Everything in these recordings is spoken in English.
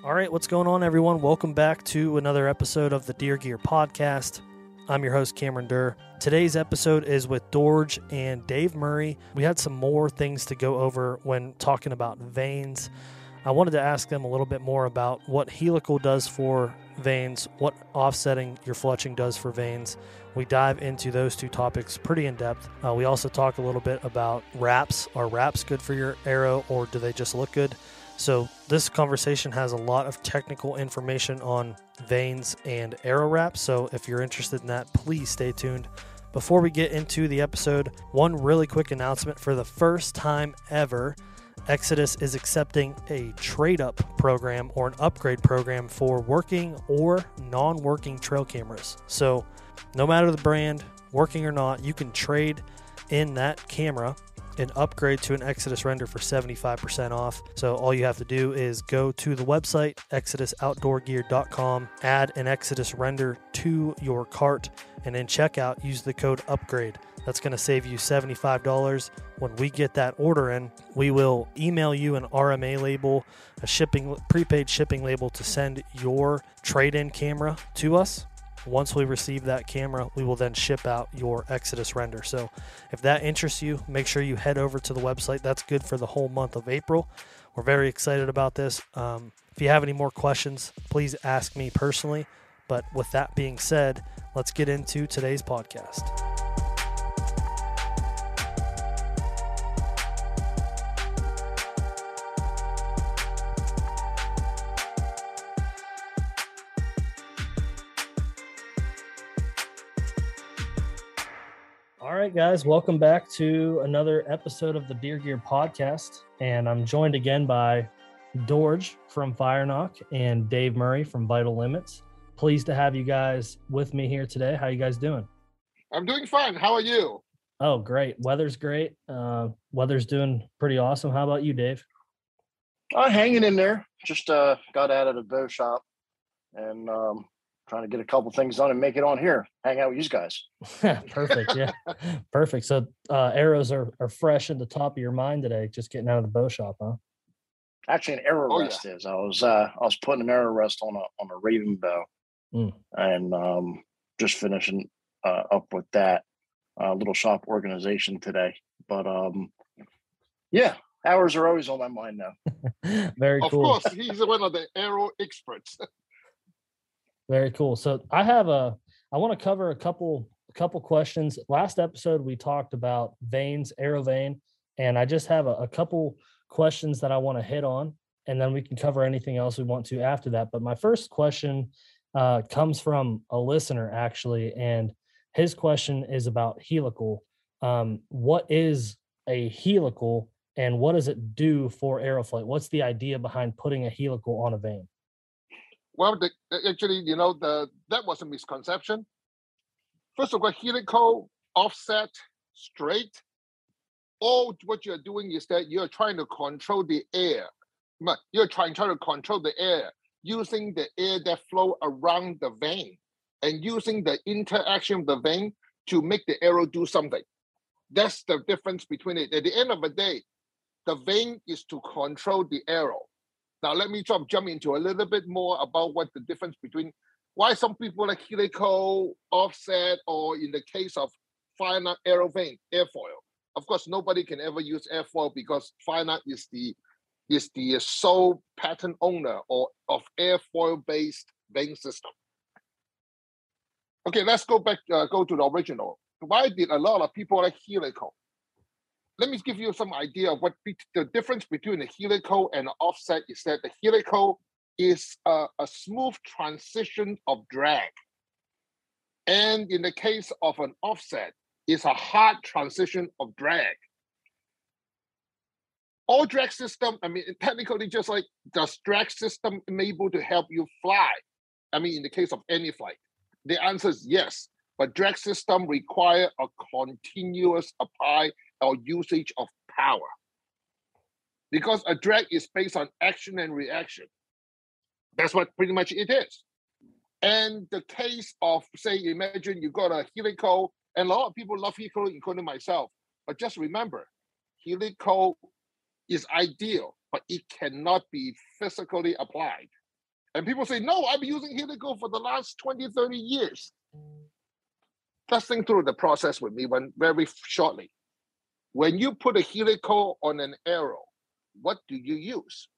All right, what's going on, everyone? Welcome back to another episode of the Deer Gear Podcast. I'm your host, Cameron Durr. Today's episode is with Dorge and Dave Murray. We had some more things to go over when talking about vanes. I wanted to ask them a little bit more about what helical does for vanes, what offsetting your fletching does for vanes. We dive into those two topics pretty in depth. Uh, we also talk a little bit about wraps. Are wraps good for your arrow or do they just look good? So, this conversation has a lot of technical information on vanes and arrow wraps. So, if you're interested in that, please stay tuned. Before we get into the episode, one really quick announcement for the first time ever. Exodus is accepting a trade up program or an upgrade program for working or non working trail cameras. So, no matter the brand, working or not, you can trade in that camera and upgrade to an Exodus render for 75% off. So all you have to do is go to the website exodusoutdoorgear.com, add an Exodus render to your cart, and in checkout use the code upgrade. That's going to save you $75. When we get that order in, we will email you an RMA label, a shipping prepaid shipping label to send your trade-in camera to us. Once we receive that camera, we will then ship out your Exodus render. So, if that interests you, make sure you head over to the website. That's good for the whole month of April. We're very excited about this. Um, if you have any more questions, please ask me personally. But with that being said, let's get into today's podcast. Right, guys, welcome back to another episode of the Deer Gear Podcast. And I'm joined again by Dorge from Firenock and Dave Murray from Vital Limits. Pleased to have you guys with me here today. How you guys doing? I'm doing fine. How are you? Oh, great. Weather's great. Uh, weather's doing pretty awesome. How about you, Dave? Uh, hanging in there. Just uh, got out of the bow shop and um, trying to get a couple things done and make it on here. Hang out with you guys. Perfect. Yeah. Perfect. So uh, arrows are, are fresh in the top of your mind today, just getting out of the bow shop, huh? Actually, an arrow Oh, yeah. rest is. I was uh, I was putting an arrow rest on a on a raven bow, Mm. and um, just finishing uh, up with that uh, little shop organization today. But um, yeah, hours are always on my mind now. Very Of cool. Of course, he's one of the arrow experts. Very cool. So I have a I want to cover a couple a couple questions. Last episode we talked about vanes, vane, and I just have a, a couple questions that I want to hit on, and then we can cover anything else we want to after that. But my first question uh, comes from a listener actually, and his question is about helical. Um, what is a helical, and what does it do for aeroflight? What's the idea behind putting a helical on a vane? Well, the, actually, you know, the that was a misconception. First of all, helical, offset, straight. All what you're doing is that you're trying to control the air. You're trying, trying to control the air using the air that flow around the vane and using the interaction of the vane to make the arrow do something. That's the difference between it. At the end of the day, the vane is to control the arrow. Now, let me jump, jump into a little bit more about what the difference between why some people like helical, offset, or in the case of Firenock vane, airfoil. Of course, nobody can ever use airfoil because Firenock is the is the sole patent owner or of airfoil based vane system. Okay, let's go back, uh, go to the original. Why did a lot of people like helical? Let me give you some idea of what be- the difference between a helical and an offset is that the helical is a, a smooth transition of drag. And in the case of an offset, it's a hard transition of drag. All drag system, I mean, technically just like does drag system able to help you fly? I mean, in the case of any flight, the answer is yes. But drag system require a continuous apply or usage of power. Because a drag is based on action and reaction. That's what pretty much it is. And the case of, say, imagine you got a helical, and a lot of people love helical, including myself. But just remember, helical is ideal, but it cannot be physically applied. And people say, no, I've been using helical for the last 20, 30 years. Let's think through the process with me when very shortly. When you put a helical on an arrow, what do you use?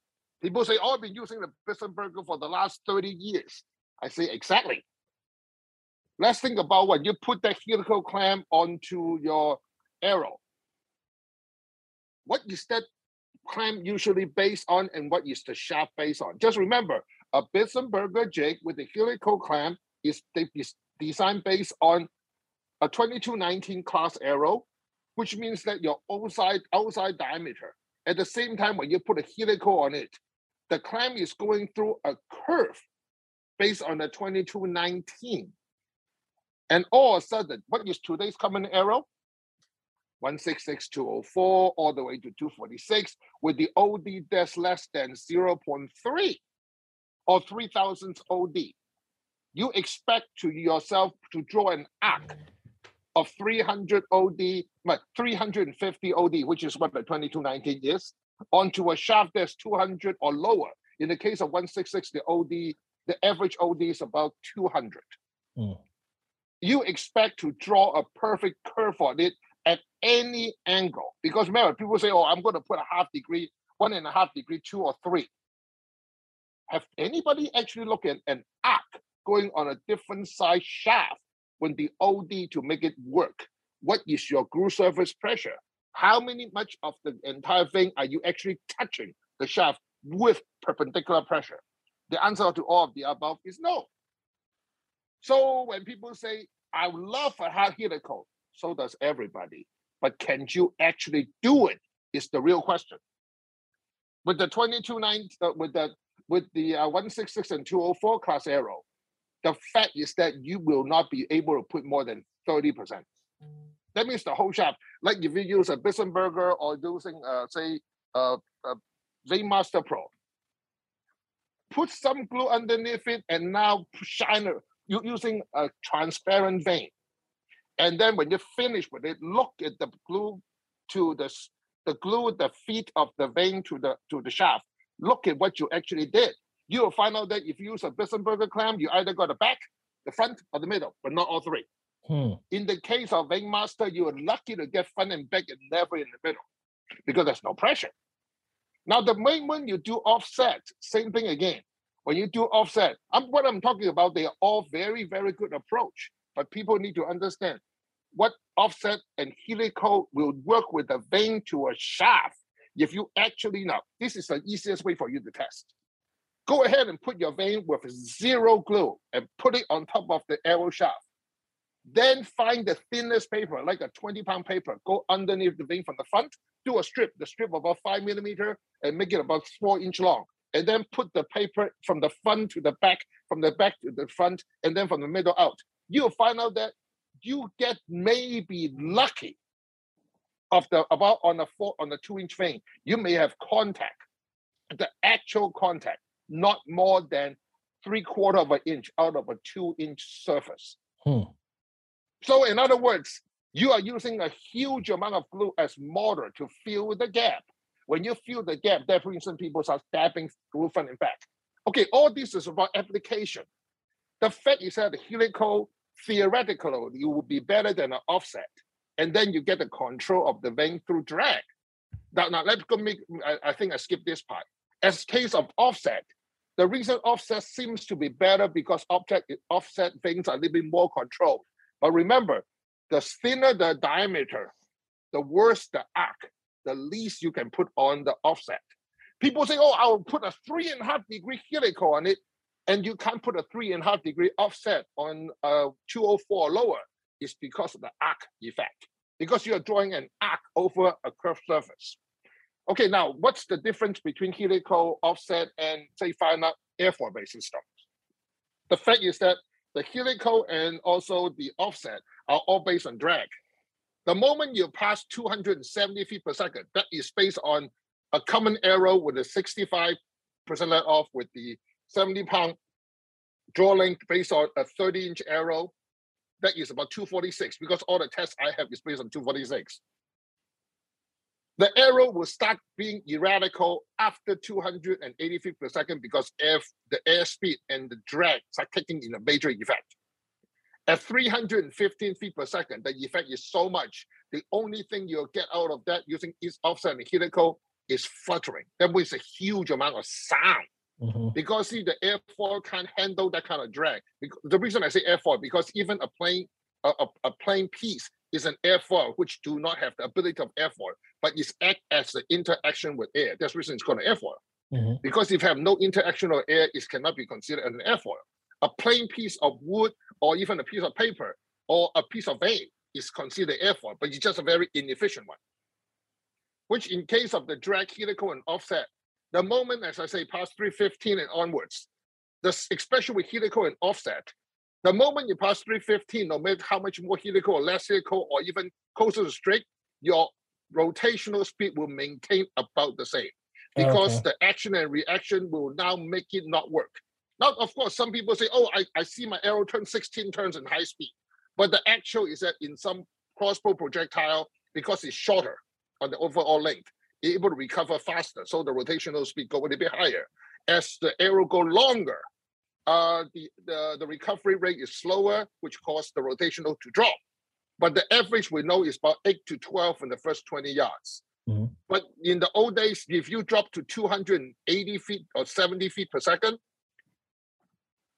People say, oh, I've been using the Bitzenburger for the last 30 years. I say, exactly. Let's think about when you put that helical clamp onto your arrow. What is that clamp usually based on and what is the shaft based on? Just remember, a Bitzenburger jig with a helical clamp is, is designed based on a 2219 class arrow, which means that your outside outside diameter. At the same time, when you put a helical on it, the clamp is going through a curve based on the 2219. And all of a sudden, what is today's common arrow? 166204 all the way to 246 with the OD that's less than 0.3 or 3000 OD. You expect to yourself to draw an arc of 300 OD, but 350 OD, which is what the 2219 is, onto a shaft that's 200 or lower. In the case of 166, the OD, the average OD is about 200. Mm. You expect to draw a perfect curve on it at any angle. Because remember, people say, oh, I'm going to put a half degree, one and a half degree, two or three. Have anybody actually looked at an arc going on a different size shaft when the OD to make it work? What is your groove surface pressure? How many much of the entire thing are you actually touching the shaft with perpendicular pressure? The answer to all of the above is no. So when people say, I love a hard helical, so does everybody. But can you actually do it? Is the real question. With the 22.9, uh, with the with the uh, 166 and 204 class arrow, the fact is that you will not be able to put more than 30%. That means the whole shaft, like if you use a Bitzenburger or using, uh, say, uh, Veinmaster Pro, put some glue underneath it and now shiner, You're using a transparent vane. And then when you finish with it, look at the glue to the, the glue the feet of the vane to the to the shaft. Look at what you actually did. You'll find out that if you use a Bitzenburger clam, you either got the back, the front, or the middle, but not all three. Hmm. In the case of Veinmaster, you are lucky to get front and back and never in the middle because there's no pressure. Now, the main one you do offset, same thing again. When you do offset, I'm, what I'm talking about, they are all very, very good approach. But people need to understand what offset and helical will work with the vane to a shaft. If you actually know, this is the easiest way for you to test. Go ahead and put your vane with zero glue and put it on top of the arrow shaft. Then find the thinnest paper, like a 20 pound paper, go underneath the vane from the front, do a strip, the strip about five millimeter, and make it about four inch long. And then put the paper from the front to the back, from the back to the front, and then from the middle out you'll find out that you get maybe lucky of the about on the four on the two inch vane, you may have contact, the actual contact, not more than three quarter of an inch out of a two inch surface. Hmm. So in other words, you are using a huge amount of glue as mortar to fill the gap. When you fill the gap, that in people start dabbing glue front and back. Okay, all this is about application. The fact is that the helical theoretically it would be better than an offset. And then you get the control of the vane through drag. Now, now let's go make, I, I think I skipped this part. As case of offset, the reason offset seems to be better because object offset things are a little bit more controlled. But remember, the thinner the diameter, the worse the arc, the least you can put on the offset. People say, oh, I'll put a three and a half degree helical on it and you can't put a three and a half degree offset on a 204 lower is because of the arc effect, because you're drawing an arc over a curved surface. Okay, now what's the difference between helical offset and say final airfoil based systems? The fact is that the helical and also the offset are all based on drag. The moment you pass 270 feet per second, that is based on a common arrow with a 65% let off with the 70 pound draw length based on a 30 inch arrow, that is about 246 because all the tests I have is based on 246. The arrow will start being erratical after 280 feet per second because if the airspeed and the drag start taking in a major effect. At 315 feet per second, the effect is so much. The only thing you'll get out of that using its offset and helical is fluttering. That means a huge amount of sound. Mm-hmm. Because see, the airfoil can't handle that kind of drag. The reason I say airfoil because even a plane, a, a, a plain piece is an airfoil which do not have the ability of airfoil, but it's act as the interaction with air. That's the reason it's called an airfoil. Mm-hmm. Because if you have no interaction with air, it cannot be considered an airfoil. A plain piece of wood or even a piece of paper or a piece of vane is considered airfoil, but it's just a very inefficient one. Which in case of the drag helical and offset, the moment, as I say, past 315 and onwards, this, especially with helical and offset, the moment you pass 315, no matter how much more helical or less helical or even closer to straight, your rotational speed will maintain about the same because okay. the action and reaction will now make it not work. Now, of course, some people say, oh, I, I see my arrow turn 16 turns in high speed. But the actual is that in some crossbow projectile, because it's shorter on the overall length, able to recover faster. So the rotational speed go a little bit higher. As the arrow go longer, uh, the, the, the recovery rate is slower, which causes the rotational to drop. But the average we know is about 8 to 12 in the first 20 yards. Mm-hmm. But in the old days, if you drop to 280 feet or 70 feet per second,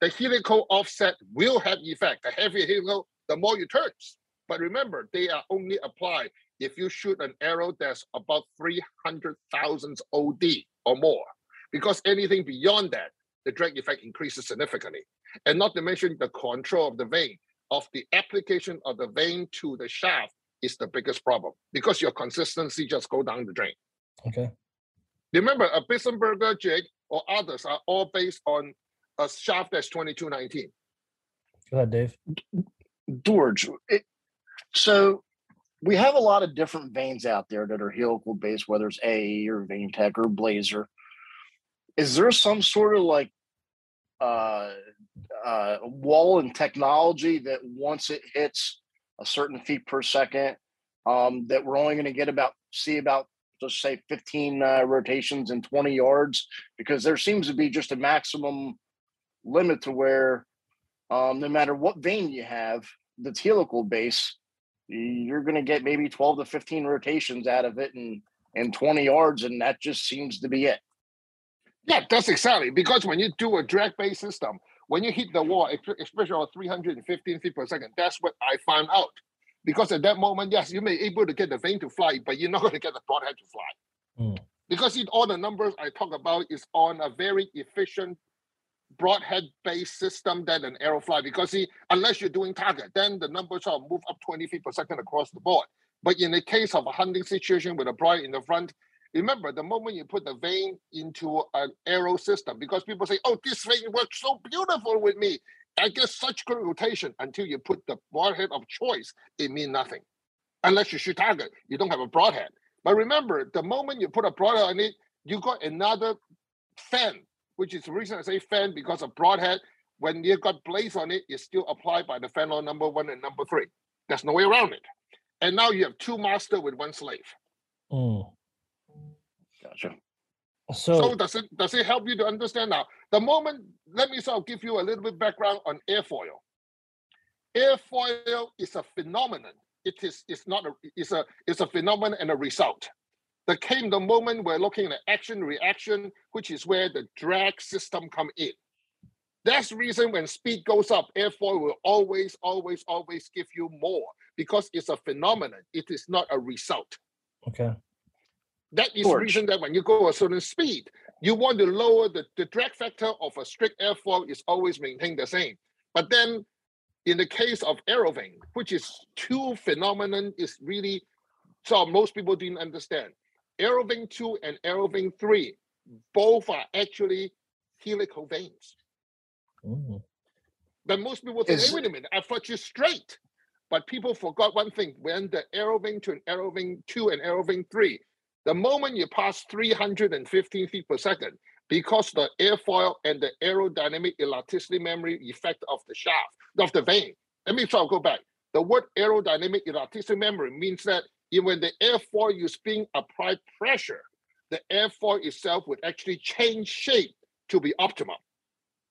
the helical offset will have effect. The heavier helical, the more you turns. But remember, they are only applied if you shoot an arrow that's about 300,000 OD or more, because anything beyond that, the drag effect increases significantly. And not to mention the control of the vane, of the application of the vane to the shaft is the biggest problem because your consistency just go down the drain. Okay. Remember, a Bitzenburger jig or others are all based on a shaft that's 2219. Go ahead, Dave. Dorge, it, so we have a lot of different vanes out there that are helical based, whether it's A or VaneTech or Blazer. Is there some sort of like uh, uh, wall in technology that once it hits a certain feet per second, um, that we're only going to get about see about just say 15 uh, rotations in 20 yards because there seems to be just a maximum limit to where um, no matter what vane you have the helical base you're going to get maybe 12 to 15 rotations out of it and and 20 yards and that just seems to be it yeah that's exactly because when you do a drag based system when you hit the wall especially at 315 feet per second that's what i found out because at that moment yes you may be able to get the vane to fly but you're not going to get the broadhead to fly mm. because it, all the numbers i talk about is on a very efficient broadhead based system than an arrow fly because see, unless you're doing target, then the numbers are move up 20 feet per second across the board. But in the case of a hunting situation with a broad in the front, remember the moment you put the vane into an arrow system, because people say, oh, this vane works so beautiful with me. I get such good rotation until you put the broadhead of choice, it means nothing. Unless you shoot target, you don't have a broadhead. But remember, the moment you put a broadhead on it, you got another fan which is the reason I say fan because of broadhead. When you got blades on it, it's still applied by the fan on number one and number three. There's no way around it. And now you have two master with one slave. Mm. Gotcha. So, so does it does it help you to understand now? The moment, let me sort of give you a little bit background on airfoil. Airfoil is a phenomenon. It is it's not a it's a it's a phenomenon and a result. There came the moment we're looking at action reaction, which is where the drag system come in. That's the reason when speed goes up, airfoil will always, always, always give you more because it's a phenomenon. It is not a result. Okay. That is the reason that when you go a certain speed, you want to lower the, the drag factor of a strict airfoil is always maintained the same. But then in the case of Aerovane, which is two phenomenon is really so most people didn't understand. Aerovane 2 and Aerovane 3 both are actually helical vanes. Mm. But most people think, hey, wait a minute, I thought you straight. But people forgot one thing. When the Aerovane 2 and Aerovane 2 and Aerovane 3, the moment you pass 315 feet per second, because the airfoil and the aerodynamic elasticity memory effect of the shaft, of the vane. Let me try to go back. The word aerodynamic elasticity memory means that when the airfoil is being applied pressure, the airfoil itself would actually change shape to be optimal.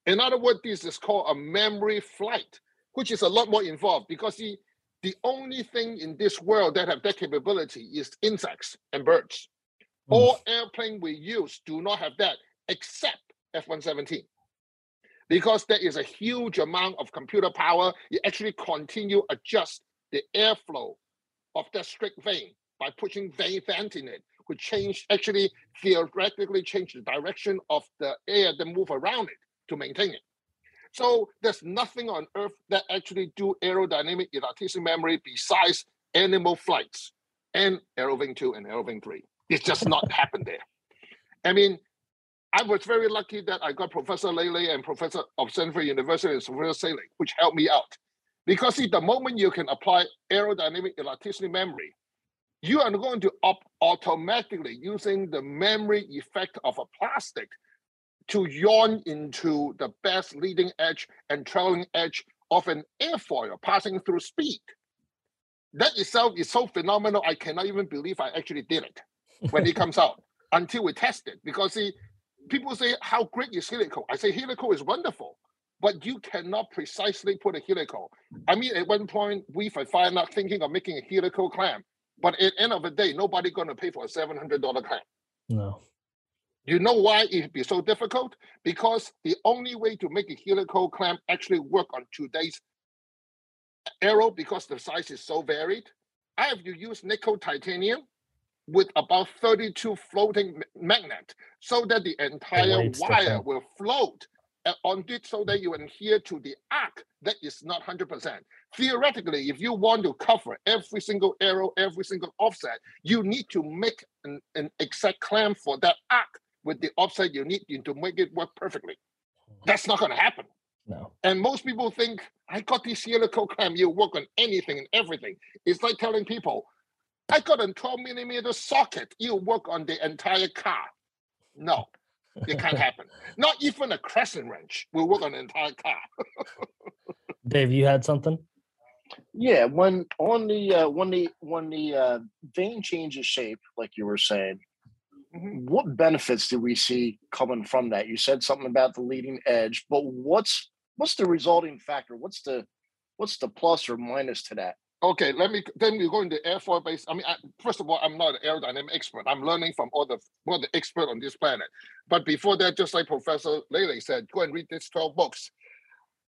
In other words, this is called a memory flight, which is a lot more involved because the, the only thing in this world that have that capability is insects and birds. Mm. All airplane we use do not have that except F-117. Because there is a huge amount of computer power, you actually continue adjust the airflow of that strict vein by pushing vein vent in it, which change actually theoretically change the direction of the air that move around it to maintain it. So there's nothing on Earth that actually do aerodynamic elasticity memory besides animal flights and Aerovane 2 and Aerovane 3. It's just not happened there. I mean, I was very lucky that I got Professor Lele and Professor of Stanford University and Professor Selig, which helped me out. Because see, the moment you can apply aerodynamic elasticity memory, you are going to up automatically using the memory effect of a plastic to yawn into the best leading edge and trailing edge of an airfoil passing through speed. That itself is so phenomenal, I cannot even believe I actually did it when it comes out until we test it. Because see, people say, how great is helical? I say helical is wonderful, but you cannot precisely put a helical. I mean, at one point, we were not thinking of making a helical clamp, but at the end of the day, nobody gonna pay for a $700 clamp. No. You know why it'd be so difficult? Because the only way to make a helical clamp actually work on today's arrow, because the size is so varied, I have to use nickel titanium with about 32 floating magnet so that the entire wire different. will float uh, on it so that you adhere to the arc that is not 100%. Theoretically, if you want to cover every single arrow, every single offset, you need to make an, an exact clamp for that arc with the offset you need to make it work perfectly. That's not going to happen. No. And most people think, I got this helical clamp, you work on anything and everything. It's like telling people, I got a 12 millimeter socket, you work on the entire car. No, it can't happen. Not even a crescent wrench will work on the entire car. Dave, you had something? Yeah, when on the uh, when the when the uh, vane changes shape, like you were saying. Mm-hmm. what benefits do we see coming from that? You said something about the leading edge, but what's what's the resulting factor? What's the what's the plus or minus to that? Okay, let me then we go into airfoil base. I mean, I, first of all, I'm not an aerodynamic expert. I'm learning from all the all the expert on this planet. But before that, just like Professor Lele said, go and read these 12 books.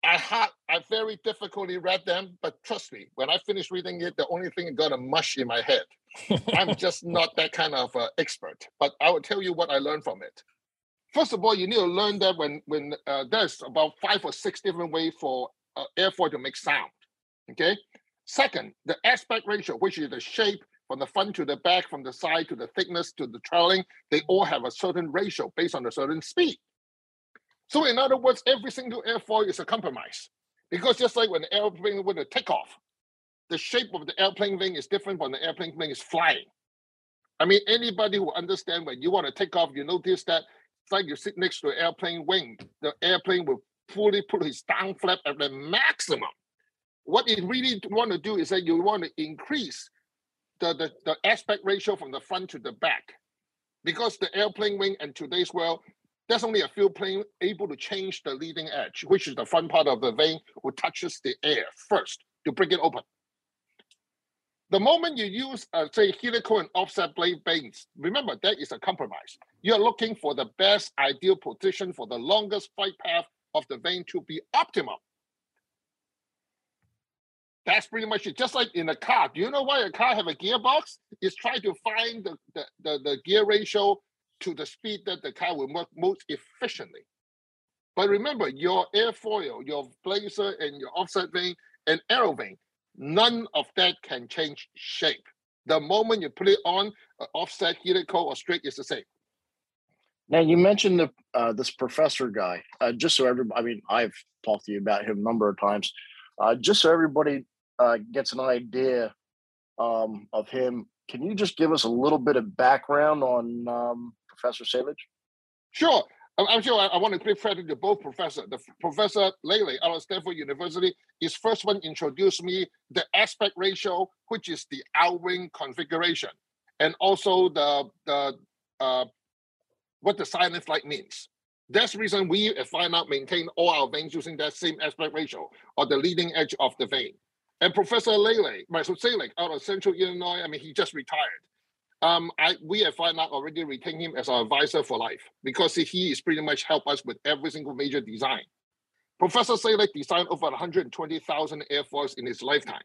I had I very difficultly read them, but trust me, when I finished reading it, the only thing got a mush in my head. I'm just not that kind of uh, expert, but I will tell you what I learned from it. First of all, you need to learn that when when uh, there's about five or six different ways for uh, airfoil to make sound. Okay, Second, the aspect ratio, which is the shape from the front to the back, from the side to the thickness to the trailing, they all have a certain ratio based on a certain speed. So in other words, every single airfoil is a compromise. Because just like when the airplane with a takeoff, the shape of the airplane wing is different when the airplane wing is flying. I mean, anybody who understand when you want to take off, you notice that it's like you sit next to an airplane wing, the airplane will fully put its down flap at the maximum what it really want to do is that you want to increase the, the, the aspect ratio from the front to the back. Because the airplane wing and today's world, there's only a few plane able to change the leading edge, which is the front part of the vane, who touches the air first to break it open. The moment you use, uh, say, helical and offset blade vanes, remember that is a compromise. You're looking for the best ideal position for the longest flight path of the vane to be optimal. That's pretty much it. Just like in a car. Do you know why a car have a gearbox? It's trying to find the, the, the, the gear ratio to the speed that the car will work most efficiently. But remember, your airfoil, your blazer, and your offset vane and Aerovane, none of that can change shape. The moment you put it on, uh, offset, helical, or straight is the same. Now you mentioned the uh, this professor guy. Uh, just so everybody, I mean, I've talked to you about him a number of times. Uh, just so everybody uh, gets an idea um, of him, can you just give us a little bit of background on um, Professor Selig? Sure. I'm sure I, want to give credit to both professor. The professor Lele out of Stanford University is first one introduced me the aspect ratio, which is the outwing configuration, and also the the uh, what the silent light means. That's the reason we at Firenock maintain all our vanes using that same aspect ratio or the leading edge of the vane. And Professor Lele, so Selig out of Central Illinois, I mean, he just retired. Um, I we at Firenock already retain him as our advisor for life because he is pretty much help us with every single major design. Professor Selig designed over 120,000 airfoils in his lifetime.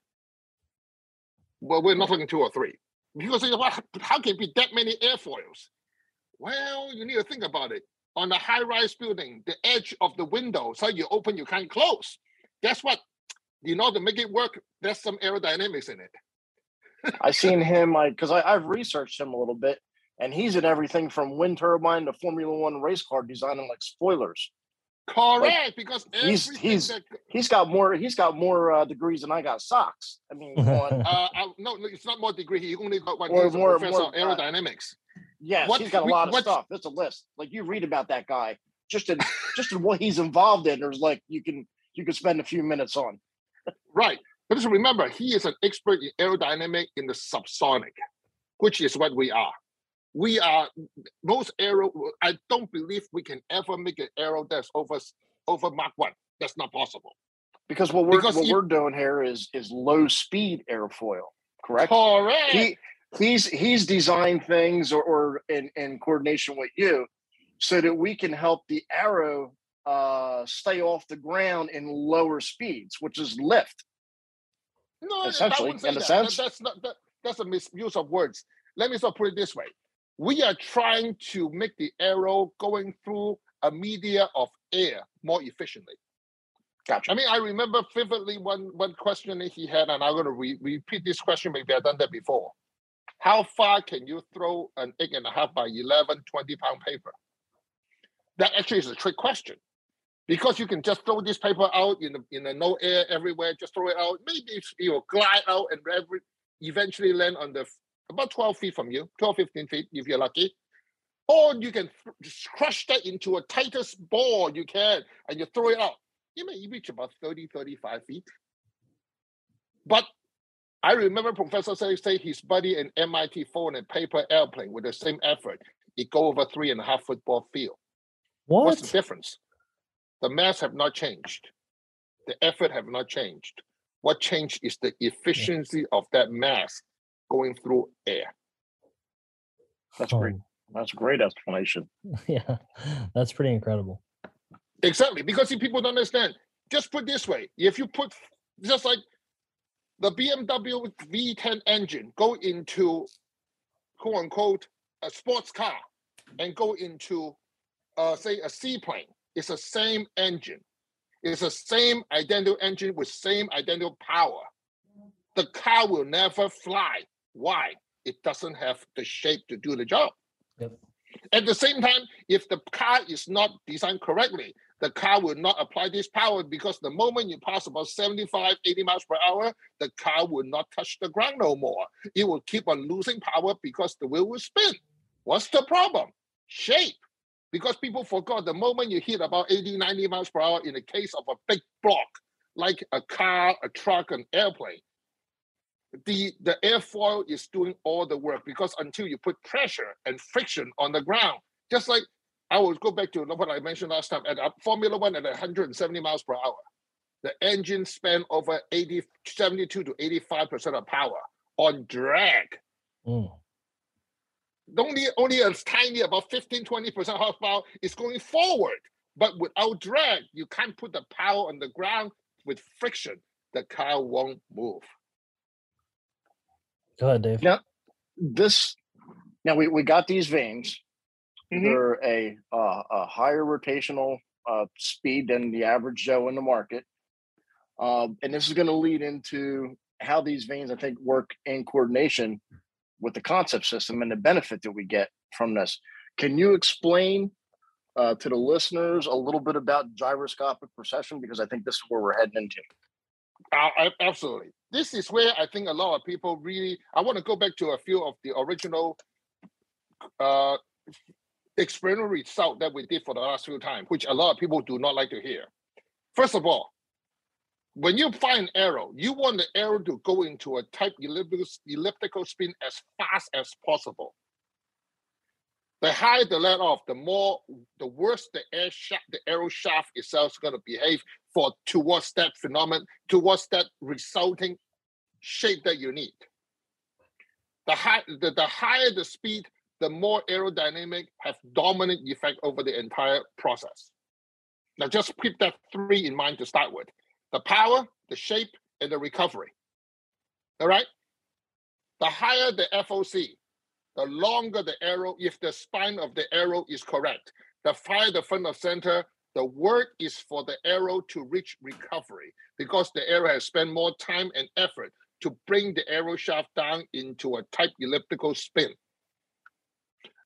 Well, we're not talking two or three. Because how can be that many airfoils? Well, you need to think about it. On a high-rise building, the edge of the window, so you open, you can't close. Guess what? You know to make it work, there's some aerodynamics in it. I seen him like because I've researched him a little bit, and he's in everything from wind turbine to Formula One race car designing like spoilers. Correct, like, because he's he's that... he's got more he's got more uh, degrees than I got socks. I mean, uh, I, no, no, it's not more degree. He only got one. Or more, professor more, aerodynamics. Uh, yes, what, he's got a lot of stuff. There's a list. Like you read about that guy, just in just in what he's involved in. There's like you can you can spend a few minutes on. right, but just remember, he is an expert in aerodynamic in the subsonic, which is what we are. We are most aero. I don't believe we can ever make an aero that's over over Mach one. That's not possible. Because what we're because what we're doing here is is low speed airfoil, correct? Correct. He, he's he's designed things or, or in, in coordination with you so that we can help the arrow uh, stay off the ground in lower speeds, which is lift. No, essentially, that. sense. That, that's not that, that's a misuse of words. Let me sort of put it this way: we are trying to make the arrow going through a media of air more efficiently. Gotcha. I mean, I remember vividly one one question that he had, and I'm going to re- repeat this question. Maybe I've done that before. How far can you throw an eight and a half by 11, 20 pound paper? That actually is a trick question because you can just throw this paper out in the, in the no air everywhere, just throw it out. Maybe it will glide out and every, eventually land on the about 12 feet from you, 12, 15 feet if you're lucky. Or you can just crush that into a tightest ball you can and you throw it out. You may reach about 30, 35 feet. But I remember Professor say, say his buddy in MIT phone a paper airplane with the same effort. It go over three and a half football field. What? What's the difference? The mass have not changed. The effort have not changed. What changed is the efficiency of that mass going through air. That's oh. great. That's a great explanation. Yeah, that's pretty incredible. Exactly, because see, people don't understand. Just put this way: if you put just like the BMW V10 engine go into quote unquote a sports car and go into uh, say a seaplane it's the same engine. It's the same identical engine with same identical power. The car will never fly. Why? It doesn't have the shape to do the job. Yep. At the same time, if the car is not designed correctly, the car will not apply this power because the moment you pass about 75, 80 miles per hour, the car will not touch the ground no more. It will keep on losing power because the wheel will spin. What's the problem? Shape because people forgot the moment you hit about 80, 90 miles per hour in the case of a big block, like a car, a truck, an airplane, the, the airfoil is doing all the work because until you put pressure and friction on the ground, just like I will go back to what I mentioned last time at Formula One at 170 miles per hour, the engine spent over 80, 72 to 85% of power on drag. Mm only only a tiny about 15 20% horsepower is going forward. But without drag you can't put the power on the ground with friction. The car won't move. Go ahead dave. Now this now we, we got these vanes. Mm-hmm. they're a uh, a higher rotational uh, speed than the average joe in the market. Um, and this is going to lead into how these vanes i think work in coordination with the concept system and the benefit that we get from this. Can you explain uh, to the listeners a little bit about gyroscopic precession? Because I think this is where we're heading into. Uh, absolutely. This is where I think a lot of people really. I want to go back to a few of the original uh, experimental result that we did for the last few times, which a lot of people do not like to hear. First of all, when you find an arrow, you want the arrow to go into a elliptical, elliptical spin as fast as possible. The higher the let off, the more, the worse the air shaft, the arrow shaft itself is going to behave for towards that phenomenon, towards that resulting shape that you need. The high, the, the higher the speed, the more aerodynamic have dominant effect over the entire process. Now just keep that three in mind to start with the power, the shape, and the recovery. All right? The higher the FOC, the longer the arrow, if the spine of the arrow is correct, the higher the front of center, the work is for the arrow to reach recovery because the arrow has spent more time and effort to bring the arrow shaft down into a tight elliptical spin.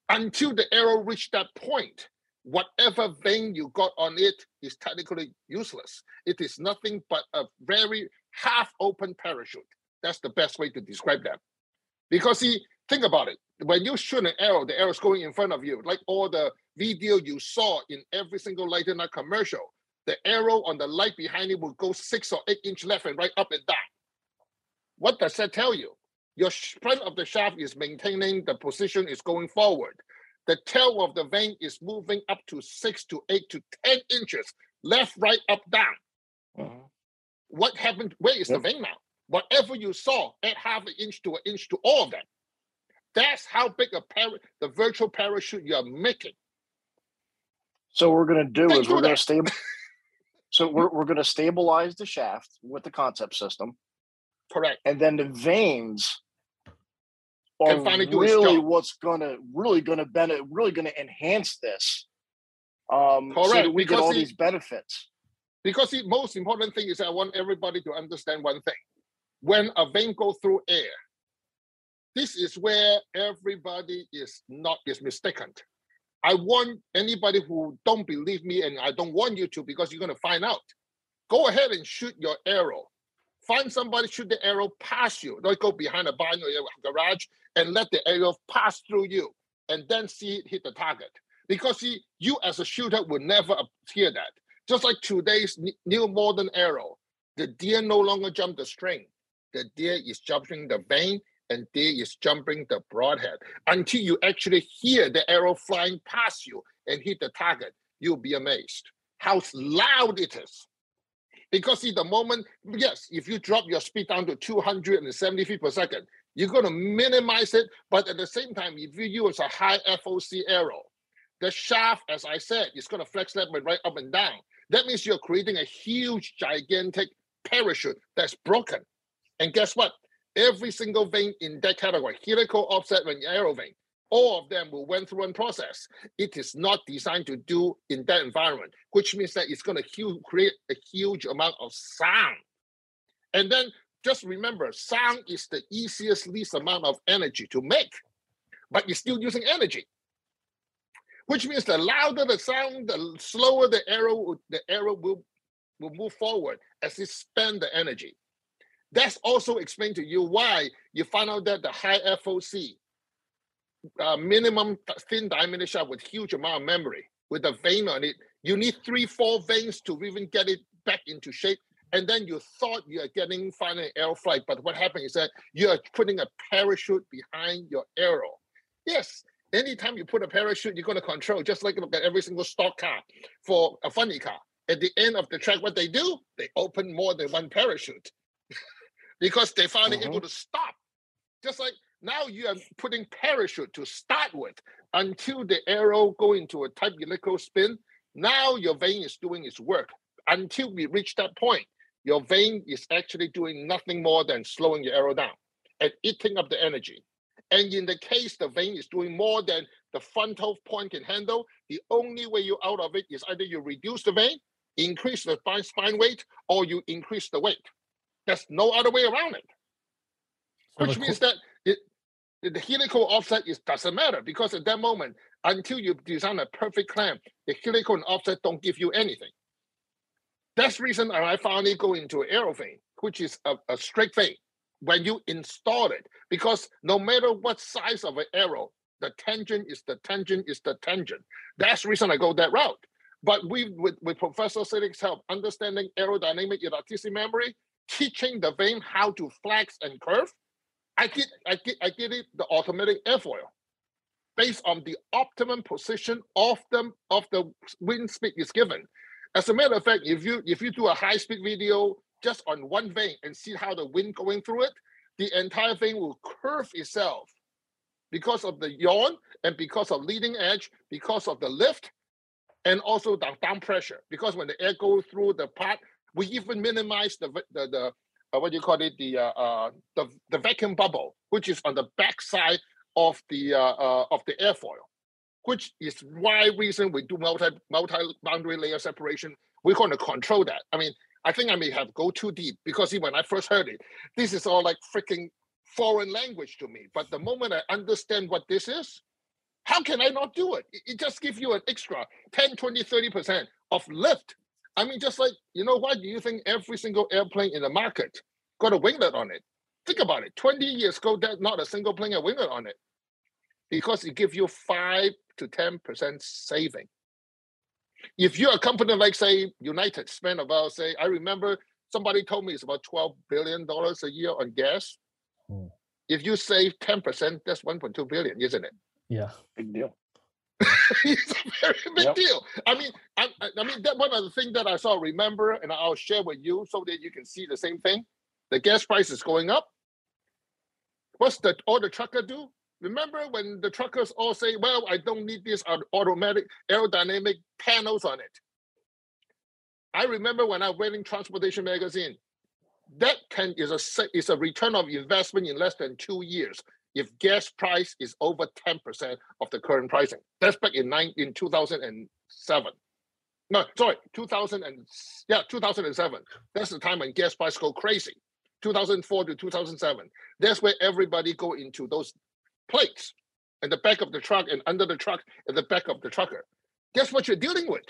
Until the arrow reached that point, whatever vane you got on it is technically useless. It is nothing but a very half open parachute. That's the best way to describe that. Because see, think about it. When you shoot an arrow, the arrow is going in front of you, like all the video you saw in every single light and commercial. The arrow on the light behind it will go six or eight inch left and right up and down. What does that tell you? Your front of the shaft is maintaining the position is going forward the tail of the vane is moving up to six to eight to 10 inches, left, right, up, down. Uh-huh. What happened? Where is yep. the vane now? Whatever you saw, add half an inch to an inch to all of that. That's how big a par- the virtual parachute you're making. So we're going to do is we're going to stable. so we're we're going to stabilize the shaft with the concept system. Correct. And then the vanes are really what's gonna really gonna benefit really gonna enhance this um Correct. so that we because get all these benefits. Because the most important thing is i want everybody to understand one thing. When a vane goes through air this is where everybody is not is mistaken. I want anybody who don't believe me and i don't want you to because you're going to find out. Go ahead and shoot your arrow find somebody shoot the arrow past you don't go behind a barn or a garage and let the arrow pass through you and then see it hit the target. Because see, you as a shooter would never hear that. Just like today's new modern arrow, the deer no longer jump the string. The deer is jumping the vane and deer is jumping the broadhead. Until you actually hear the arrow flying past you and hit the target, you'll be amazed how loud it is. Because see, the moment, yes, if you drop your speed down to 270 feet per second, you're going to minimize it, but at the same time, if you use a high FOC arrow, the shaft, as I said, is going to flex that right up and down. That means you're creating a huge, gigantic parachute that's broken. And guess what? Every single vane in that category, helical, offset, and Aerovane, all of them will went through one process. It is not designed to do in that environment, which means that it's going to create a huge amount of sound. And then just remember, sound is the easiest, least amount of energy to make, but you're still using energy. Which means the louder the sound, the slower the arrow, the arrow will, will move forward as it spend the energy. That's also explained to you why you find out that the high FOC, uh, minimum thin diameter shaft with huge amount of memory, with a vane on it, you need three, four vanes to even get it back into shape and then you thought you're getting final arrow flight, but what happened is that you're putting a parachute behind your arrow. Yes, anytime you put a parachute, you're going to control, just like look at every single stock car for a funny car. At the end of the track, what they do, they open more than one parachute because they finally mm-hmm. able to stop. Just like now you are putting parachute to start with until the arrow go into a tight elliptical spin. Now your vane is doing its work until we reach that point your vane is actually doing nothing more than slowing your arrow down and eating up the energy. And in the case the vane is doing more than the frontal point can handle, the only way you out of it is either you reduce the vane, increase the spine weight, or you increase the weight. There's no other way around it. Which means that the helical offset is doesn't matter because at that moment, until you design a perfect clamp, the helical and offset don't give you anything. That's the reason I finally go into vane, which is a, a straight vane when you install it. Because no matter what size of an arrow, the tangent is the tangent is the tangent. That's the reason I go that route. But we, with, with Professor Selig's help, understanding aerodynamic elasticity memory, teaching the vane how to flex and curve, I get, I get, I get it the automatic airfoil based on the optimum position of the of the wind speed is given. As a matter of fact, if you if you do a high speed video just on one vane and see how the wind going through it, the entire thing will curve itself because of the yaw and because of leading edge, because of the lift, and also the down pressure. Because when the air goes through the part, we even minimize the the, the uh, what do you call it the uh, uh, the the vacuum bubble, which is on the back side of the uh, uh, of the airfoil, which is why reason we do multi multi boundary layer separation. We're going to control that. I mean, I think I may have go too deep because when I first heard it, this is all like freaking foreign language to me. But the moment I understand what this is, how can I not do it? It just gives you an extra 10, 20, 30% of lift. I mean, just like, you know, why do you think every single airplane in the market got a winglet on it? Think about it. 20 years ago, there's not a single plane a winglet on it because it gives you 5 to 10% saving. If you're a company like, say, United, spend about, say, I remember somebody told me it's about $12 billion a year on gas. Hmm. If you save 10%, that's 1.2 billion, isn't it? Yeah. Big deal. it's a very big yep. deal. I mean, I, I mean that one of the things that I saw, remember, and I'll share with you so that you can see the same thing. The gas price is going up. What's the all the trucker do? Remember when the truckers all say, "Well, I don't need this automatic aerodynamic panels on it." I remember when I read in Transportation Magazine, that can is a is a return of investment in less than two years if gas price is over 10% of the current pricing. That's back in nine in 2007. No, sorry, 2000 and yeah, 2007. That's the time when gas price go crazy. 2004 to 2007. That's where everybody go into those plates in the back of the truck and under the truck and the back of the trucker. Guess what you're dealing with?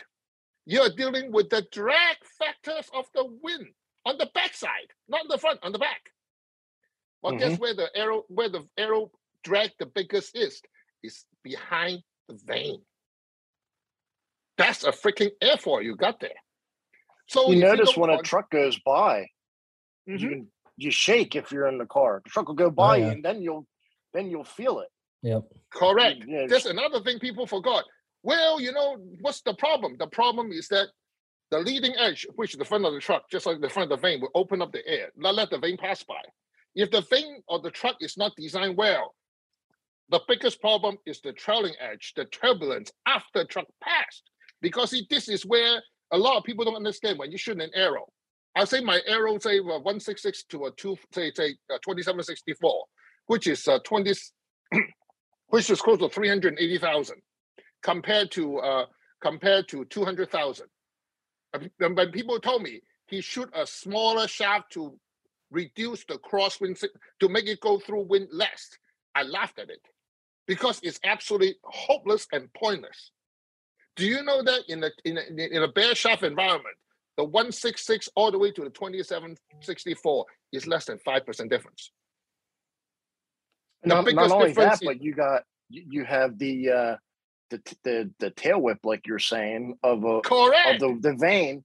You're dealing with the drag factors of the wind on the back side, not on the front, on the back. Well, mm-hmm. guess where the arrow, where the arrow drag the biggest is? Is behind the vane. That's a freaking airfoil you got there. So you notice you when a truck goes by, mm-hmm. you you shake if you're in the car. The truck will go by oh, yeah. and then you'll then you'll feel it. Yep. Correct. Yeah, There's another thing people forgot. Well, you know, what's the problem? The problem is that the leading edge, which is the front of the truck, just like the front of the vane, will open up the air, not let the vane pass by. If the thing or the truck is not designed well, the biggest problem is the trailing edge, the turbulence after the truck passed. Because see, this is where a lot of people don't understand when you shoot an arrow. I say my arrow say 166 to a two say say uh, 2764, which is uh, 20, which is close to 380,000 compared to uh, compared to 200,000. When people told me he shoot a smaller shaft to reduce the crosswind to make it go through wind less. I laughed at it because it's absolutely hopeless and pointless. Do you know that in a in a, in a bare shaft environment, the 166 all the way to the 2764 is less than five percent difference. The not, not only that, but you got you have the uh, the the the tail whip, like you're saying, of a correct of the, the vane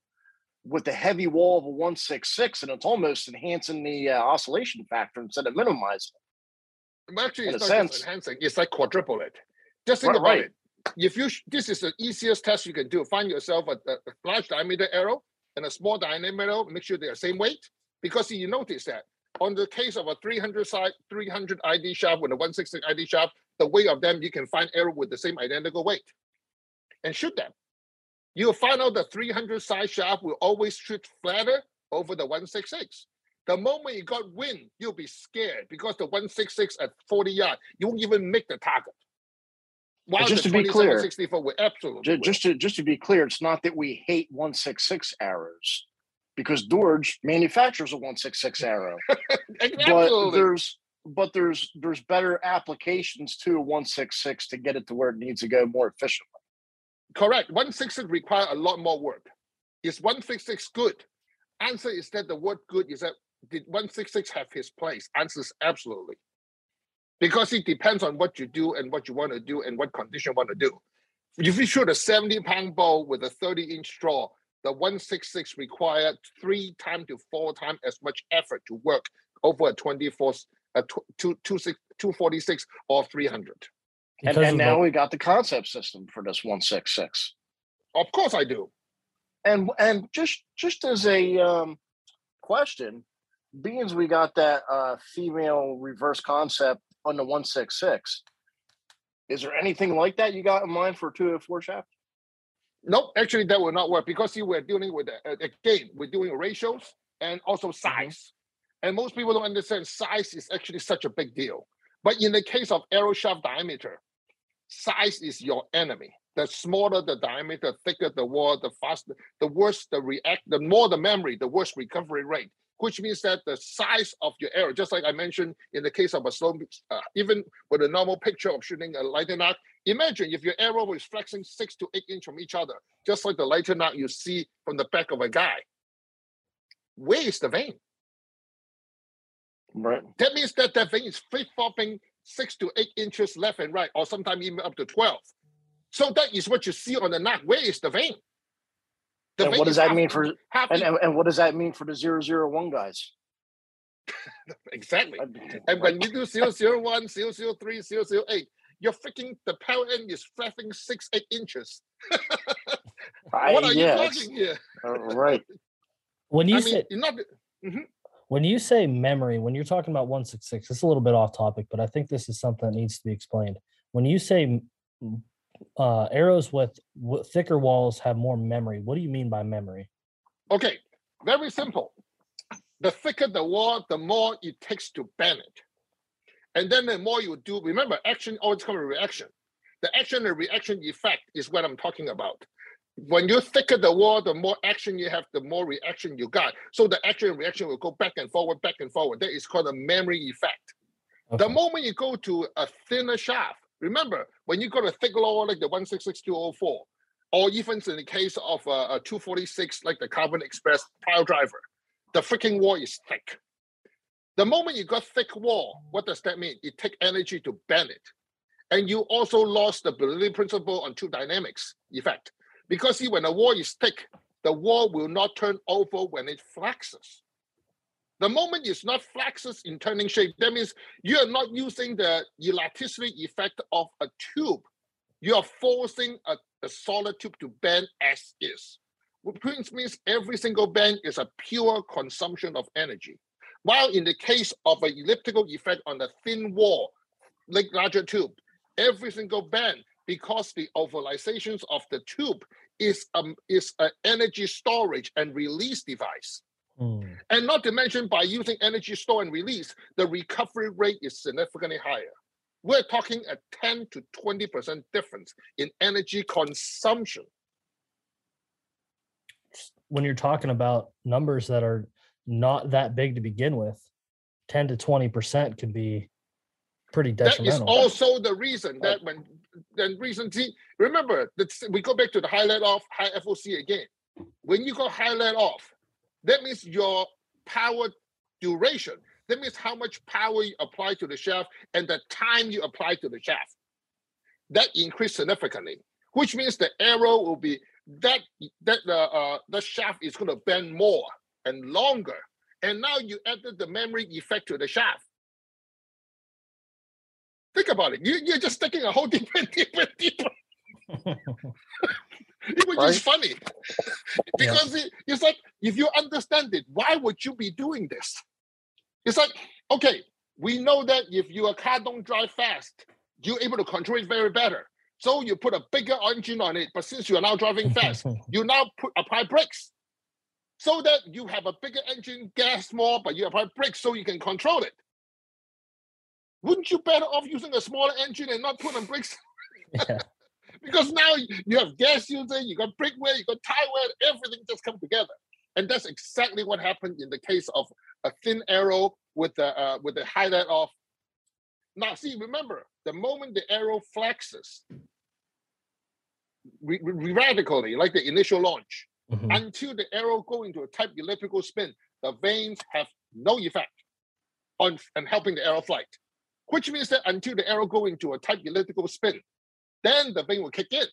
with the heavy wall of a 166 and it's almost enhancing the uh, oscillation factor instead of minimizing it. Actually, it's not sense. just enhancing, it's like quadruple it. Just think right, about right. it. If you, this is the easiest test you can do. Find yourself a, a large diameter arrow and a small diameter arrow, make sure they're the same weight. Because you notice that on the case of a 300 side, 300 ID shaft with a 160 ID shaft, the weight of them, you can find arrow with the same identical weight and shoot them. You'll find out the 300 size shaft will always shoot flatter over the 166. The moment you got wind, you'll be scared because the 166 at 40 yards, you won't even make the target. While just to be clear, 64 will absolutely just, just to just to be clear, it's not that we hate 166 arrows because Dorge manufactures a 166 arrow. but there's but there's there's better applications to a 166 to get it to where it needs to go more efficiently. Correct. 166 require a lot more work. Is 166 good? Answer is that the word good is that did 166 have his place? Answer is absolutely. because it depends on what you do and what you want to do and what condition you want to do. If you shoot a 70 pound ball with a 30 inch draw, the 166 required three times to four times as much effort to work over a 24, a 246 or 300. And, and now the, we got the concept system for this 166. Of course I do. And and just just as a um, question, being as we got that uh, female reverse concept on the 166, is there anything like that you got in mind for 204 shaft? Nope, actually that will not work because see, we're dealing with uh, again we're doing ratios and also mm-hmm. size, and most people don't understand size is actually such a big deal. But in the case of arrow shaft diameter, size is your enemy. The smaller the diameter, thicker the wall, the faster, the worse the react, the more the memory, the worse recovery rate. Which means that the size of your arrow, just like I mentioned in the case of a slow, uh, even with a normal picture of shooting a lighter arc, imagine if your arrow was flexing six to eight inch from each other, just like the lighter arc you see from the back of a guy. Where is the vane? Right. That means that that vane is flip flopping six to eight inches left and right, or sometimes even up to 12. So that is what you see on the neck. Where is the vane? The and vane what does that half, mean for and, and, and, what does that mean for the 001 guys? exactly. and when you do 001, 003, 008, you're freaking the power end is flapping six, eight inches. what are yeah, you talking here? Uh, right. When you I say mean, not, mm-hmm. When you say memory, when you're talking about 166, it's a little bit off topic, but I think this is something that needs to be explained. When you say uh, arrows with thicker walls have more memory, what do you mean by memory? Okay, very simple. The thicker the wall, the more it takes to bend it. And then the more you do, remember, action always comes with reaction. The action and reaction effect is what I'm talking about when you thicker the wall, the more action you have, the more reaction you got. So the action and reaction will go back and forward, back and forward. That is called a memory effect. Okay. The moment you go to a thinner shaft, remember when you got a thick wall like the 166204, or even in the case of a, a 246 like the Carbon Express pile driver, the freaking wall is thick. The moment you got thick wall, what does that mean? It take energy to bend it. And you also lost the stability principle on two dynamics effect. Because see, when a wall is thick, the wall will not turn over when it flexes. The moment it's not flexes in turning shape, that means you are not using the elasticity effect of a tube. You are forcing a, a solid tube to bend as is, which means every single bend is a pure consumption of energy. While in the case of an elliptical effect on a thin wall, like larger tube, every single bend, because the ovalizations of the tube is um is an energy storage and release device. Mm. And not to mention by using energy store and release, the recovery rate is significantly higher. We're talking a 10 to 20% difference in energy consumption. When you're talking about numbers that are not that big to begin with, 10 to 20% could be pretty detrimental. That is also the reason that when then recently, remember that we go back to the high let off, high FOC again. When you go high let off, that means your power duration. That means how much power you apply to the shaft and the time you apply to the shaft. That increased significantly, which means the arrow will be that that the uh, the shaft is going to bend more and longer. And now you added the memory effect to the shaft. Think about it. You, you're just sticking a whole deeper and deeper and deeper. it was right? just funny because yeah. it, it's like if you understand it, why would you be doing this? It's like okay, we know that if your car don't drive fast, you're able to control it very better. So you put a bigger engine on it, but since you are now driving fast, you now put apply brakes so that you have a bigger engine, gas more, but you apply brakes so you can control it. Wouldn't you better off using a smaller engine and not putting brakes? Yeah. because now you have gas using, you got brake wear, you got tire wear, everything just come together. And that's exactly what happened in the case of a thin arrow with the uh, with the high let off. Now, see, remember, the moment the arrow flexes re- re- radically, like the initial launch, mm-hmm. until the arrow go into a type elliptical spin, the vanes have no effect on and helping the arrow flight which means that until the arrow go into a tight elliptical spin, then the vane will kick in.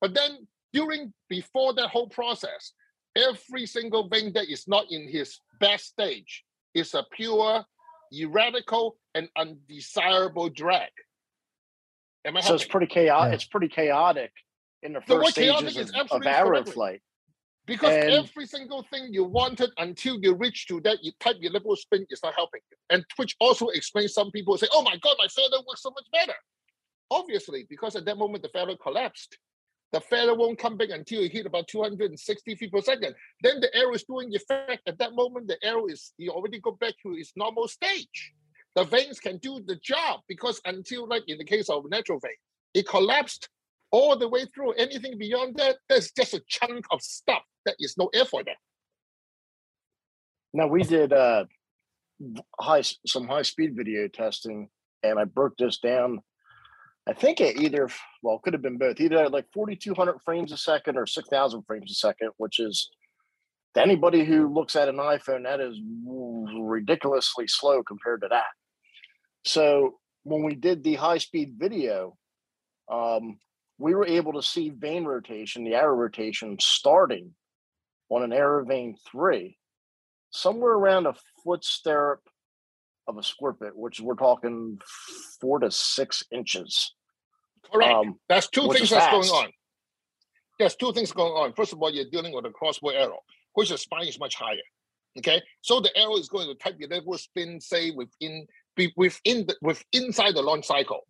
But then during before that whole process, every single vane that is not in his best stage is a pure, erratical, and undesirable drag. Am I so helping? it's pretty chaotic. Yeah. It's pretty chaotic in the first the stages of, of arrow flight. Because and, every single thing you wanted until you reach to that you type your liberal spin is not helping you. And which also explains some people say, oh my God, my feather works so much better. Obviously, because at that moment the feather collapsed. The feather won't come back until you hit about 260 feet per second. Then the arrow is doing effect. At that moment, the arrow is you already go back to its normal stage. The vanes can do the job because until, like in the case of natural vane, it collapsed all the way through. Anything beyond that, there's just a chunk of stuff is no that. Now we did uh, high some high speed video testing, and I broke this down I think it either, well, could have been both, either like 4,200 frames a second or 6,000 frames a second, which is to anybody who looks at an iPhone, that is ridiculously slow compared to that. So when we did the high speed video, um, we were able to see vane rotation, the arrow rotation starting on an arrow vane three, somewhere around a foot stirrup of a square bit, which we're talking four to six inches. Correct. Um, that's two things that's going on. There's two things going on. First of all, you're dealing with a crossbow arrow, which the spine is much higher. Okay, so the arrow is going to type your level spin, say within be within the with inside the launch cycle.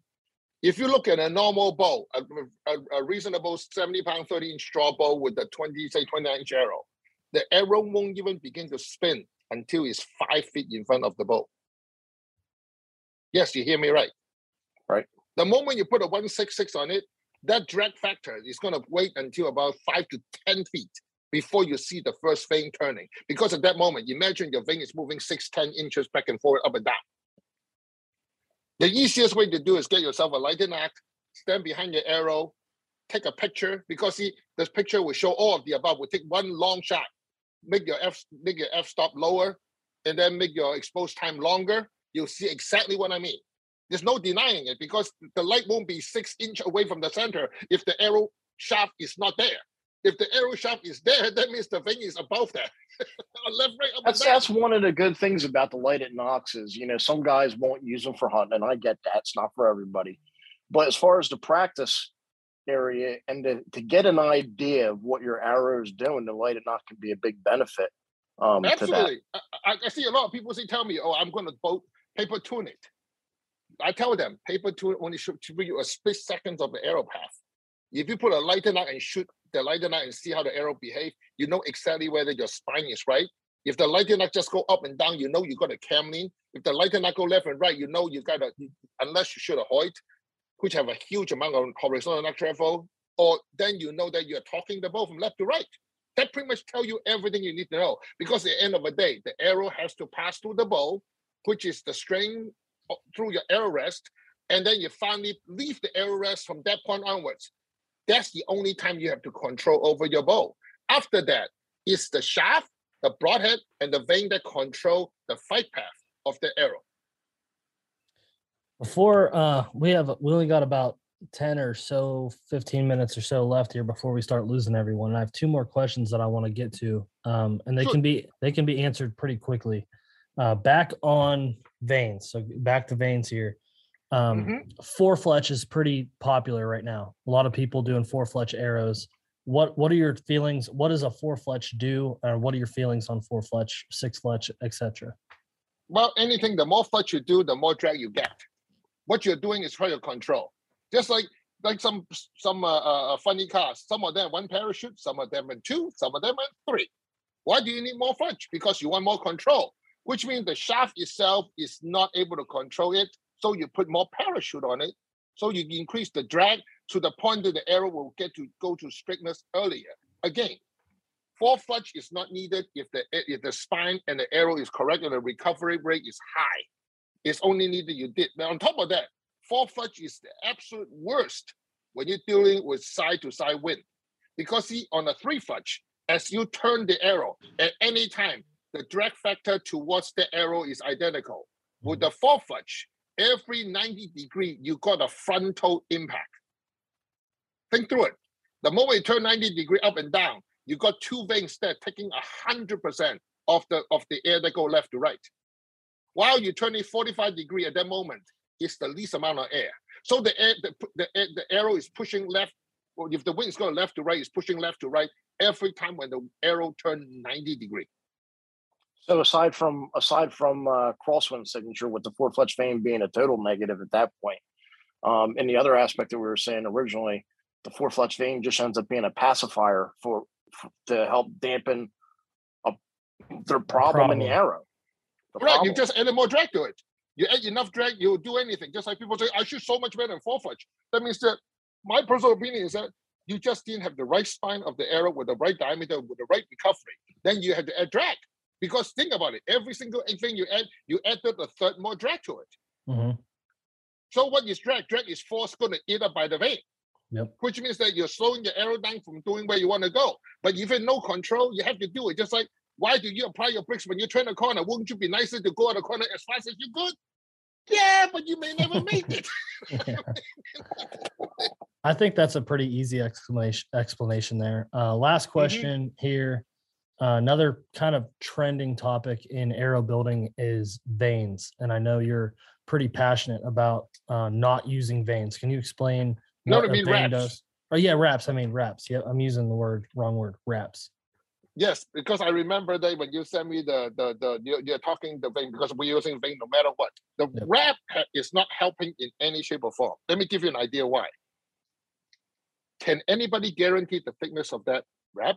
If you look at a normal bow, a, a, a reasonable 70 pound, 30 inch straw bow with a 20, say 29 inch arrow, the arrow won't even begin to spin until it's five feet in front of the bow. Yes, you hear me right. Right. The moment you put a 166 on it, that drag factor is going to wait until about five to 10 feet before you see the first vane turning. Because at that moment, imagine your vane is moving six, 10 inches back and forward, up and down. The easiest way to do is get yourself a lighting act, stand behind your arrow, take a picture, because see, this picture will show all of the above. We'll take one long shot, make your F make your F stop lower, and then make your exposed time longer. You'll see exactly what I mean. There's no denying it because the light won't be six inch away from the center if the arrow shaft is not there. If the arrow shaft is there, that means the thing is above that. left, right, that's that's one of the good things about the lighted is, You know, some guys won't use them for hunting, and I get that. It's not for everybody. But as far as the practice area and to, to get an idea of what your arrow is doing, the lighted nocks can be a big benefit. Um, Absolutely. I, I, see a lot of people say, tell me, oh, I'm going to boat paper tune it. I tell them paper tool only should give you a split seconds of the arrow path. If you put a lighter knife and shoot the lighter knife and see how the arrow behave, you know exactly whether your spine is right. If the lighter knife just go up and down, you know you got a cam lean. If the lighter knife go left and right, you know you got a unless you shoot a Hoyt, which have a huge amount of horizontal knife travel, or then you know that you're talking the bow from left to right. That pretty much tell you everything you need to know. Because at the end of the day, the arrow has to pass through the bow, which is the string uh, through your arrow rest, and then you finally leave the arrow rest from that point onwards. That's the only time you have to control over your bow. After that, it's the shaft, the broadhead, and the vane that control the fight path of the arrow. Before uh, we have, we only got about 10 or so 15 minutes or so left here before we start losing everyone and i have two more questions that i want to get to um, and they sure. can be they can be answered pretty quickly uh, back on vanes So back to vanes here. Um, mm-hmm. Four fletch is pretty popular right now. A lot of people doing four fletch arrows. What What are your feelings? What does a four fletch do? Or what are your feelings on four fletch, six fletch, etc.? Well, anything. The more fletch you do, the more drag you get. What you're doing is try to control. Just like like some some uh, uh, uh funny cars. Some of them one parachute, some of them in two, some of them in three. Why do you need more fletch? Because you want more control which means the shaft itself is not able to control it. So you put more parachute on it. So you increase the drag to the point that the arrow will get to go to straightness earlier. Again, four fudge is not needed if the if the spine and the arrow is correct and the recovery rate is high. It's only needed you did. Now on top of that, four fudge is the absolute worst when you're dealing with side to side wind. Because see, on a three fudge, as you turn the arrow at any time, the drag factor towards the arrow is identical. With the four fletch, every 90 degree, you got a frontal impact. Think through it. The moment you turn 90 degree up and down, you got two vanes that taking 100% of the, of the air that go left to right. While you turn it 45 degree at that moment, it's the least amount of air. So the air, the, the, the arrow is pushing left. If the wind is going left to right, it's pushing left to right every time when the arrow turns 90 degree. So aside from aside from uh, crosswind signature with the four fletch vane being a total negative at that point, um, and the other aspect that we were saying originally, the four fletch vane just ends up being a pacifier for, for to help dampen a, their problem, problem, in the arrow. The right, problem. you just add more drag to it. You add enough drag, you'll do anything. Just like people say, I shoot so much better than four fletch. That means that my personal opinion is that you just didn't have the right spine of the arrow with the right diameter, with the right recovery. Then you had to add drag. Because think about it, every single thing you add, you added a third more drag to it. Mm-hmm. So what is drag? Drag is force going to eat up by the vane. Yep. Which means that you're slowing the arrow down from doing where you want to go. But if you no control, you have to do it. Just like why do you apply your brakes when you turn a corner? Wouldn't you be nicer to go out the corner as fast as you could? Yeah, but you may never make it. I think that's a pretty easy explanation explanation there. Uh, last mm-hmm. question mm-hmm. here. Uh, another kind of trending topic in arrow building is vanes, and I know you're pretty passionate about uh, not using vanes. Can you explain? No, I mean wraps. Does? Oh yeah, wraps. I mean wraps. Yeah, I'm using the word wrong word. Wraps. Yes, because I remember that when you sent me the the the you're, you're talking the vane because we're using vane no matter what. The yep. wrap is not helping in any shape or form. Let me give you an idea why. Can anybody guarantee the thickness of that wrap?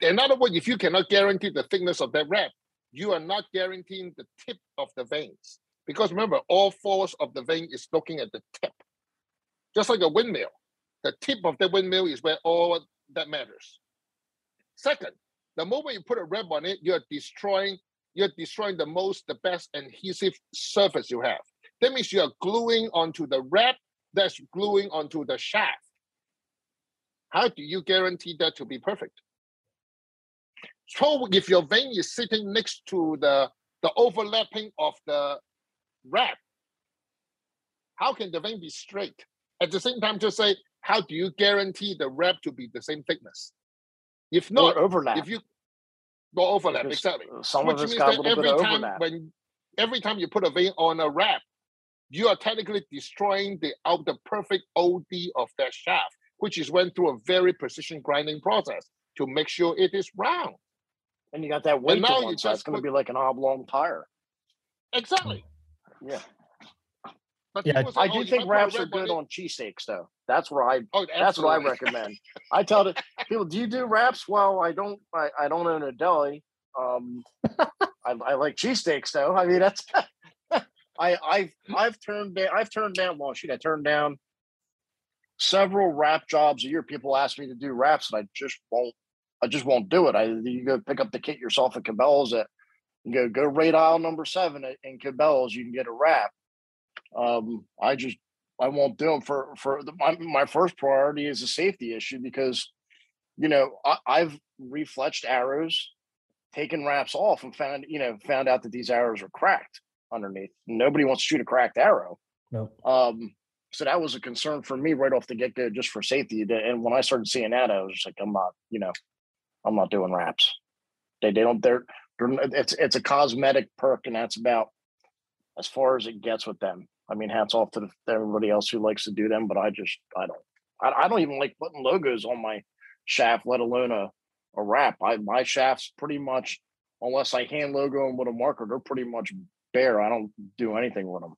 In other words, if you cannot guarantee the thickness of that wrap, you are not guaranteeing the tip of the vanes. Because remember, all force of the vane is looking at the tip. Just like a windmill. The tip of the windmill is where all that matters. Second, the moment you put a wrap on it, you're destroying, you're destroying the most, the best adhesive surface you have. That means you're gluing onto the wrap that's gluing onto the shaft. How do you guarantee that to be perfect? So if your vane is sitting next to the, the overlapping of the wrap, how can the vane be straight? At the same time, to say, how do you guarantee the wrap to be the same thickness? If not, or overlap. If you go overlap, because exactly. Some Which means that every time when every time you put a vane on a wrap, you are technically destroying the out the perfect OD of that shaft, which is went through a very precision grinding process to make sure it is round. And you got that weight now one side. It's going to be like an oblong tire. Exactly. Yeah. But yeah, I do oh, think wraps are good on cheesesteaks, though. That's where I. Oh, that's what I recommend. I tell the people, do you do wraps? Well, I don't. I, I don't own a deli. Um, I, I like cheesesteaks, though. I mean, that's. I I've I've turned down. I've turned down. Well, shoot, I turned down several wrap jobs a year. People ask me to do wraps, and I just won't I just won't do it. I you go pick up the kit yourself at Cabela's at you go go rate aisle number seven at, in Cabela's. You can get a wrap. Um, I just I won't do them for for the, my my first priority is a safety issue because you know I, I've refletched arrows, taken wraps off, and found you know found out that these arrows are cracked underneath. Nobody wants to shoot a cracked arrow. No. Um, so that was a concern for me right off the get go, just for safety. And when I started seeing that, I was just like, I'm not, you know, I'm not doing wraps. They they don't they're, they're it's it's a cosmetic perk and that's about as far as it gets with them. I mean, hats off to everybody else who likes to do them, but I just I don't I, I don't even like putting logos on my shaft, let alone a a wrap. I my shafts pretty much unless I hand logo them with a marker, they're pretty much bare. I don't do anything with them.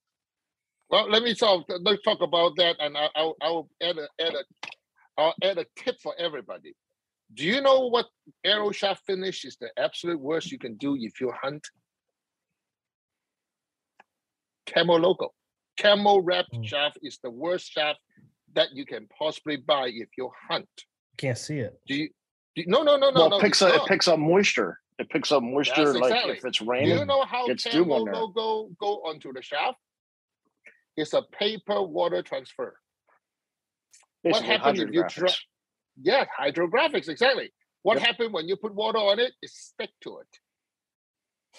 Well, let me talk. Let's talk about that, and I'll, I'll, I'll add a add a I'll add a tip for everybody. Do you know what arrow shaft finish is the absolute worst you can do if you hunt? Camo logo. Camo wrapped mm. shaft is the worst shaft that you can possibly buy if you hunt. Can't see it. Do you? Do you no, no, no, no. Well, no, it picks up. It picks up moisture. It picks up moisture. Exactly. Like if it's raining. Do you know how camo logo go onto the shaft? It's a paper water transfer. Basically, what happens if you drop? Yeah, hydrographics, exactly. What yep. happened when you put water on it? It stick to it.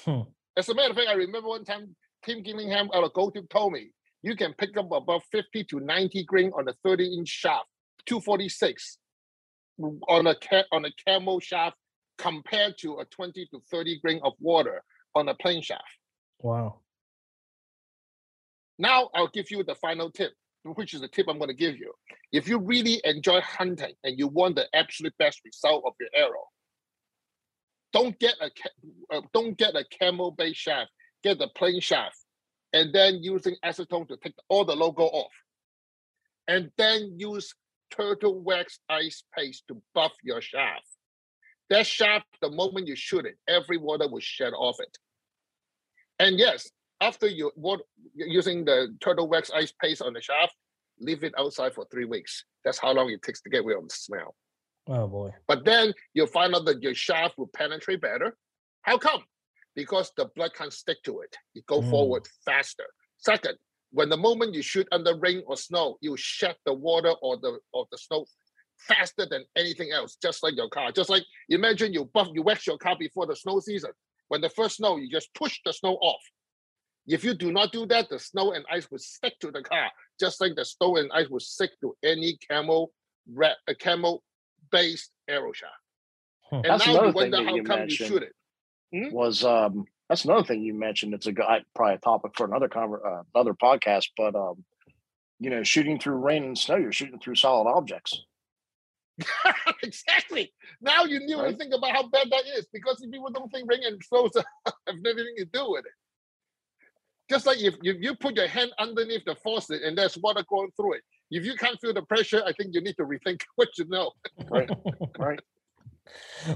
Hmm. As a matter of fact, I remember one time Tim Gillingham out of Gold Tip told me you can pick up about 50 to 90 grain on a 30 inch shaft, 246 on a on a camo shaft compared to a 20 to 30 grain of water on a plain shaft. Wow. Now I'll give you the final tip, which is the tip I'm going to give you. If you really enjoy hunting and you want the absolute best result of your arrow, don't get a uh, don't get a camo based shaft. Get the plain shaft, and then using acetone to take all the logo off, and then use turtle wax ice paste to buff your shaft. That shaft, the moment you shoot it, every water will shed off it. And yes, after you what using the turtle wax ice paste on the shaft, leave it outside for three weeks. That's how long it takes to get rid of the smell. Oh boy. But then you'll find out that your shaft will penetrate better. How come? Because the blood can't stick to it. You go mm. forward faster. Second, when the moment you shoot under rain or snow, you shed the water or the or the snow faster than anything else, just like your car. Just like imagine you buff you wax your car before the snow season. When the first snow, you just push the snow off. If you do not do that, the snow and ice will stick to the car, just like the snow and ice will stick to any camo, red, a camo based arrow shot. Hmm. And that's now you wonder how you come you shoot it. Hmm? Was um that's another thing you mentioned. It's a probably a topic for another conver- uh, another podcast, but um, you know, shooting through rain and snow, you're shooting through solid objects. exactly. Now you need right? to think about how bad that is because people don't think rain and snow have anything to do with it. Just like if, if you put your hand underneath the faucet and there's water going through it, if you can't feel the pressure, I think you need to rethink what you know. right. Right.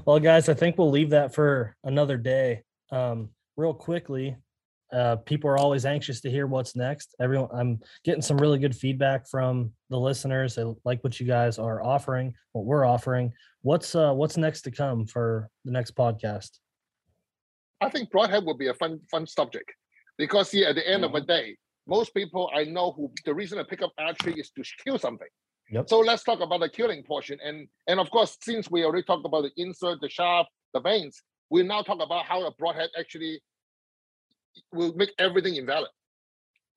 Well, guys, I think we'll leave that for another day. Um, real quickly, uh, people are always anxious to hear what's next. Everyone, I'm getting some really good feedback from the listeners. They like what you guys are offering, what we're offering. What's uh, what's next to come for the next podcast? I think broadhead will be a fun fun subject because see, at the end mm-hmm. of the day, most people I know who the reason I pick up archery is to kill something. Yep. So let's talk about the killing portion. And and of course, since we already talked about the insert, the shaft, the vanes, we now talk about how a broadhead actually will make everything invalid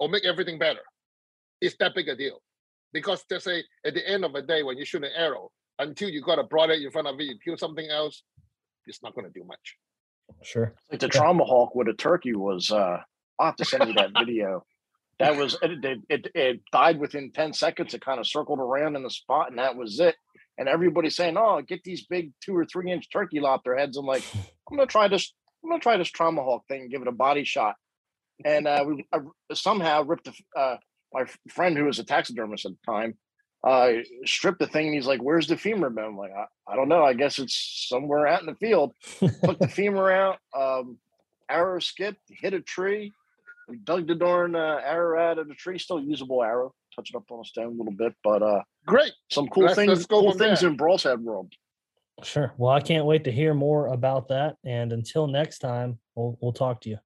or make everything better. It's that big a deal. Because they say at the end of the day, when you shoot an arrow, until you got a broadhead in front of it, you kill something else, it's not going to do much. Sure. Like the trauma hawk with a turkey was uh I'll have to send you that video. That was it, it, it, died within 10 seconds. It kind of circled around in the spot, and that was it. And everybody's saying, Oh, get these big two or three inch turkey lop their heads. I'm like, I'm gonna try this, I'm gonna try this Tromahawk thing and give it a body shot. And uh, we I somehow ripped the, uh, my friend who was a taxidermist at the time, uh, stripped the thing and he's like, Where's the femur bone? I'm like, I, I, don't know. I guess it's somewhere out in the field. Took the femur out, um, arrow skipped, hit a tree, we dug the darn uh, arrow out of the tree, still usable arrow. Touch it up on a stone a little bit, but uh, great. Some cool let's, things, let's cool things there. in Broadhead world. Sure. Well, I can't wait to hear more about that. And until next time, we'll we'll talk to you.